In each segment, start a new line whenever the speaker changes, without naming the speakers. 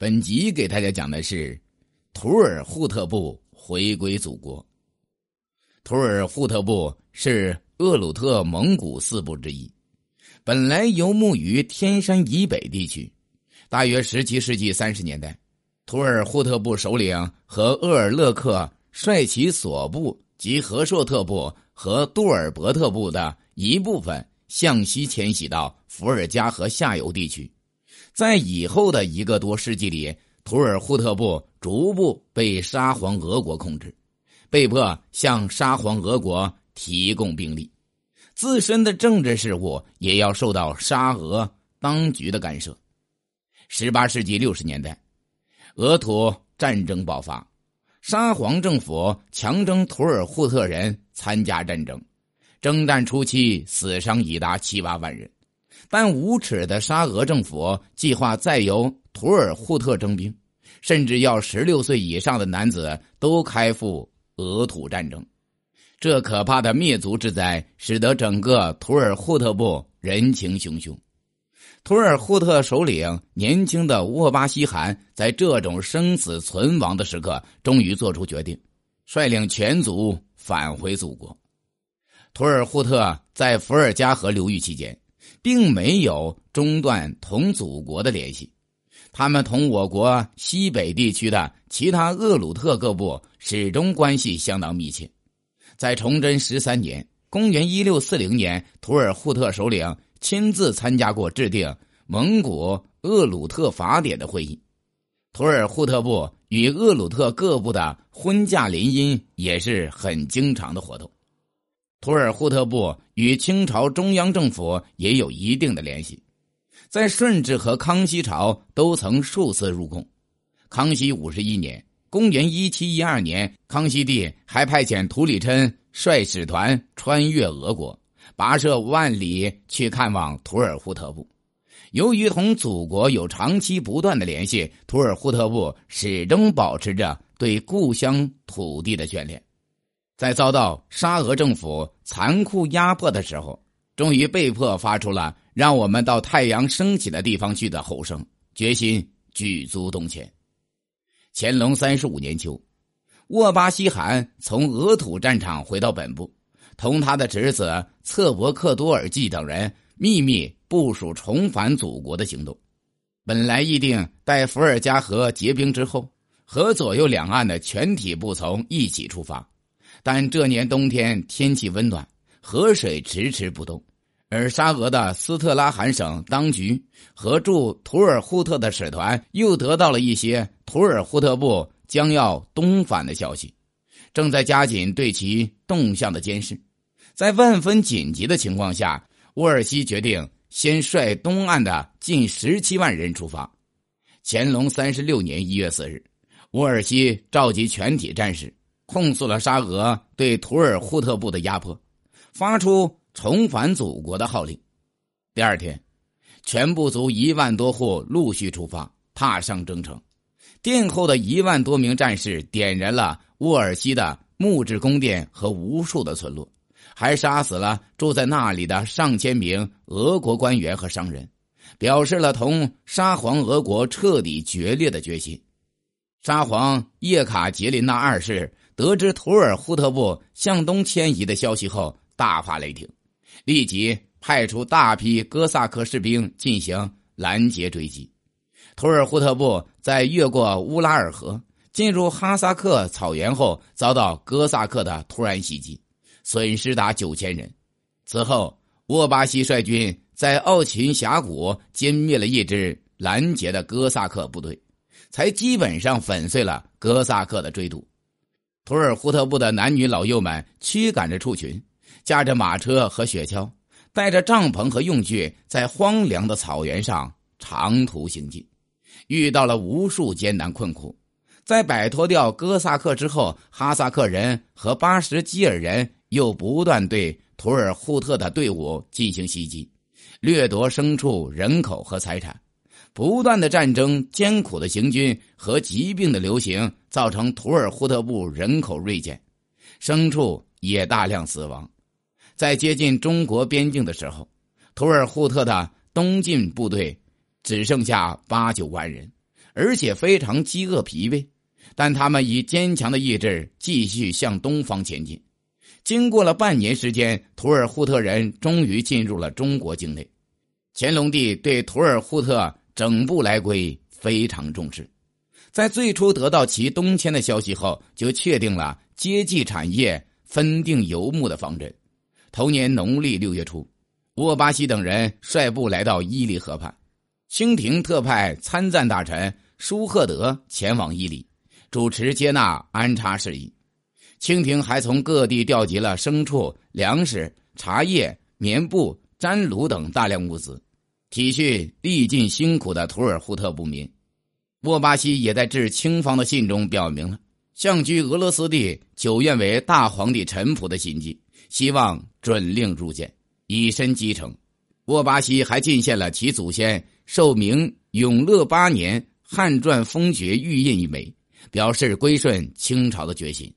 本集给大家讲的是图尔扈特部回归祖国。图尔扈特部是鄂鲁特蒙古四部之一，本来游牧于天山以北地区。大约十七世纪三十年代，图尔扈特部首领和鄂尔勒克率其所部及和硕特部和杜尔伯特部的一部分向西迁徙到伏尔加河下游地区。在以后的一个多世纪里，图尔扈特部逐步被沙皇俄国控制，被迫向沙皇俄国提供兵力，自身的政治事务也要受到沙俄当局的干涉。十八世纪六十年代，俄土战争爆发，沙皇政府强征图尔扈特人参加战争，征战初期死伤已达七八万人。但无耻的沙俄政府计划再由图尔扈特征兵，甚至要十六岁以上的男子都开赴俄土战争。这可怕的灭族之灾，使得整个图尔扈特部人情汹汹。图尔扈特首领年轻的沃巴西汗，在这种生死存亡的时刻，终于做出决定，率领全族返回祖国。图尔扈特在伏尔加河流域期间。并没有中断同祖国的联系，他们同我国西北地区的其他鄂鲁特各部始终关系相当密切。在崇祯十三年（公元一六四零年），图尔扈特首领亲自参加过制定蒙古鄂鲁特法典的会议。图尔扈特部与鄂鲁特各部的婚嫁联姻也是很经常的活动。图尔扈特部与清朝中央政府也有一定的联系，在顺治和康熙朝都曾数次入贡。康熙五十一年（公元一七一二年），康熙帝还派遣图里琛率使团穿越俄国，跋涉万里去看望图尔扈特部。由于同祖国有长期不断的联系，图尔扈特部始终保持着对故乡土地的眷恋。在遭到沙俄政府残酷压迫的时候，终于被迫发出了“让我们到太阳升起的地方去”的吼声，决心举足东迁。乾隆三十五年秋，沃巴西汗从俄土战场回到本部，同他的侄子策伯克多尔济等人秘密部署重返祖国的行动。本来议定待伏尔加河结冰之后，和左右两岸的全体部从一起出发。但这年冬天天气温暖，河水迟迟不动，而沙俄的斯特拉罕省当局和驻土尔扈特的使团又得到了一些土尔扈特部将要东返的消息，正在加紧对其动向的监视。在万分紧急的情况下，沃尔西决定先率东岸的近十七万人出发。乾隆三十六年一月四日，沃尔西召集全体战士。控诉了沙俄对图尔扈特部的压迫，发出重返祖国的号令。第二天，全部族一万多户陆续出发，踏上征程。殿后的一万多名战士点燃了沃尔西的木质宫殿和无数的村落，还杀死了住在那里的上千名俄国官员和商人，表示了同沙皇俄国彻底决裂的决心。沙皇叶卡捷琳娜二世。得知图尔扈特部向东迁移的消息后，大发雷霆，立即派出大批哥萨克士兵进行拦截追击。图尔扈特部在越过乌拉尔河、进入哈萨克草原后，遭到哥萨克的突然袭击，损失达九千人。此后，沃巴西率军在奥琴峡谷歼灭了一支拦截的哥萨克部队，才基本上粉碎了哥萨克的追堵。图尔扈特部的男女老幼们驱赶着畜群，驾着马车和雪橇，带着帐篷和用具，在荒凉的草原上长途行进，遇到了无数艰难困苦。在摆脱掉哥萨克之后，哈萨克人和巴什基尔人又不断对图尔扈特的队伍进行袭击，掠夺牲畜、人口和财产。不断的战争、艰苦的行军和疾病的流行，造成图尔扈特部人口锐减，牲畜也大量死亡。在接近中国边境的时候，图尔扈特的东进部队只剩下八九万人，而且非常饥饿疲惫，但他们以坚强的意志继续向东方前进。经过了半年时间，图尔扈特人终于进入了中国境内。乾隆帝对图尔扈特整部来归非常重视，在最初得到其东迁的消息后，就确定了接济产业、分定游牧的方针。同年农历六月初，沃巴西等人率部来到伊犁河畔，清廷特派参赞大臣舒赫德前往伊犁，主持接纳安插事宜。清廷还从各地调集了牲畜、粮食、茶叶、棉布、毡炉等大量物资。体恤历尽辛苦的图尔扈特部民，沃巴西也在致清方的信中表明了向居俄罗斯地久愿为大皇帝臣仆的心迹，希望准令入见，以身继承。沃巴西还进献了其祖先受明永乐八年汉传封爵玉印一枚，表示归顺清朝的决心。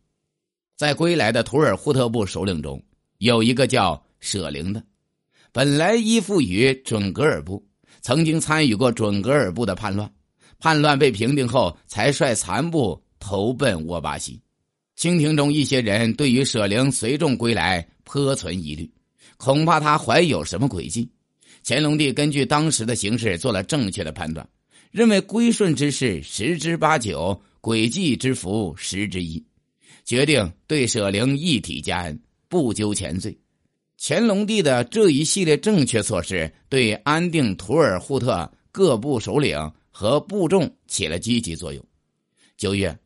在归来的图尔扈特部首领中，有一个叫舍灵的。本来依附于准噶尔部，曾经参与过准噶尔部的叛乱，叛乱被平定后，才率残部投奔沃巴西。清廷中一些人对于舍灵随众归来颇存疑虑，恐怕他怀有什么诡计。乾隆帝根据当时的形势做了正确的判断，认为归顺之事十之八九，诡计之福十之一，决定对舍灵一体加恩，不究前罪。乾隆帝的这一系列正确措施，对安定图尔扈特各部首领和部众起了积极作用。九月，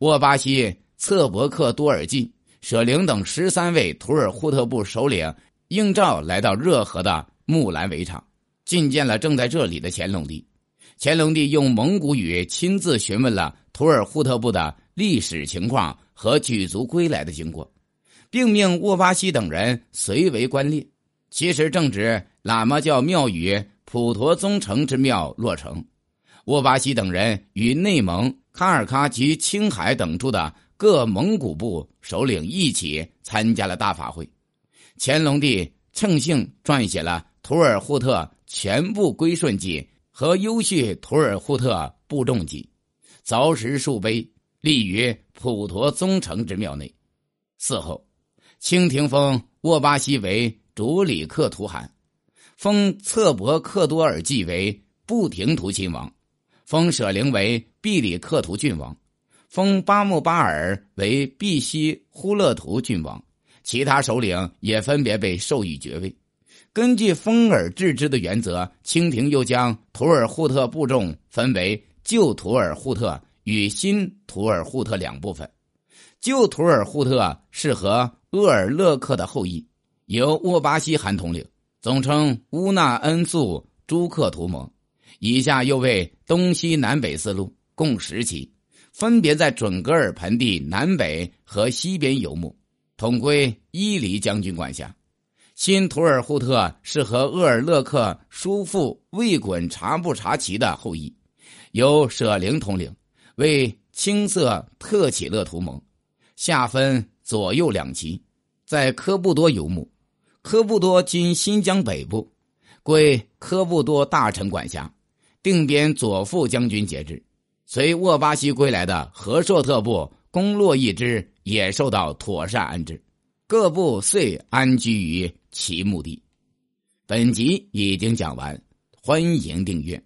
沃巴西、策伯克多尔济、舍灵等十三位图尔扈特部首领应召来到热河的木兰围场，觐见了正在这里的乾隆帝。乾隆帝用蒙古语亲自询问了图尔扈特部的历史情况和举族归来的经过。并命沃巴西等人随为官吏，其实正值喇嘛教庙宇普陀宗城之庙落成。沃巴西等人与内蒙、喀尔喀及青海等处的各蒙古部首领一起参加了大法会。乾隆帝乘兴撰写了《图尔扈特全部归顺记》和《优叙图尔扈特部众记》，凿石数碑，立于普陀宗城之庙内。嗣后。清廷封沃巴西为卓里克图汗，封策伯克多尔济为布廷图亲王，封舍灵为毕里克图郡王，封巴木巴尔为毕西忽勒图郡王，其他首领也分别被授予爵位。根据封尔治之的原则，清廷又将图尔扈特部众分为旧图尔扈特与新图尔扈特两部分。旧图尔扈特是和鄂尔勒克的后裔，由沃巴西汗统领，总称乌纳恩素朱克图盟。以下又为东西南北四路，共十旗，分别在准噶尔盆地南北和西边游牧，统归伊犁将军管辖。新图尔扈特是和鄂尔勒克叔父卫衮察布察旗的后裔，由舍灵统领，为青色特启勒图盟。下分左右两旗，在科布多游牧。科布多今新疆北部，归科布多大臣管辖。定边左副将军节制。随沃巴西归来的和硕特部攻洛一支也受到妥善安置，各部遂安居于其墓地。本集已经讲完，欢迎订阅。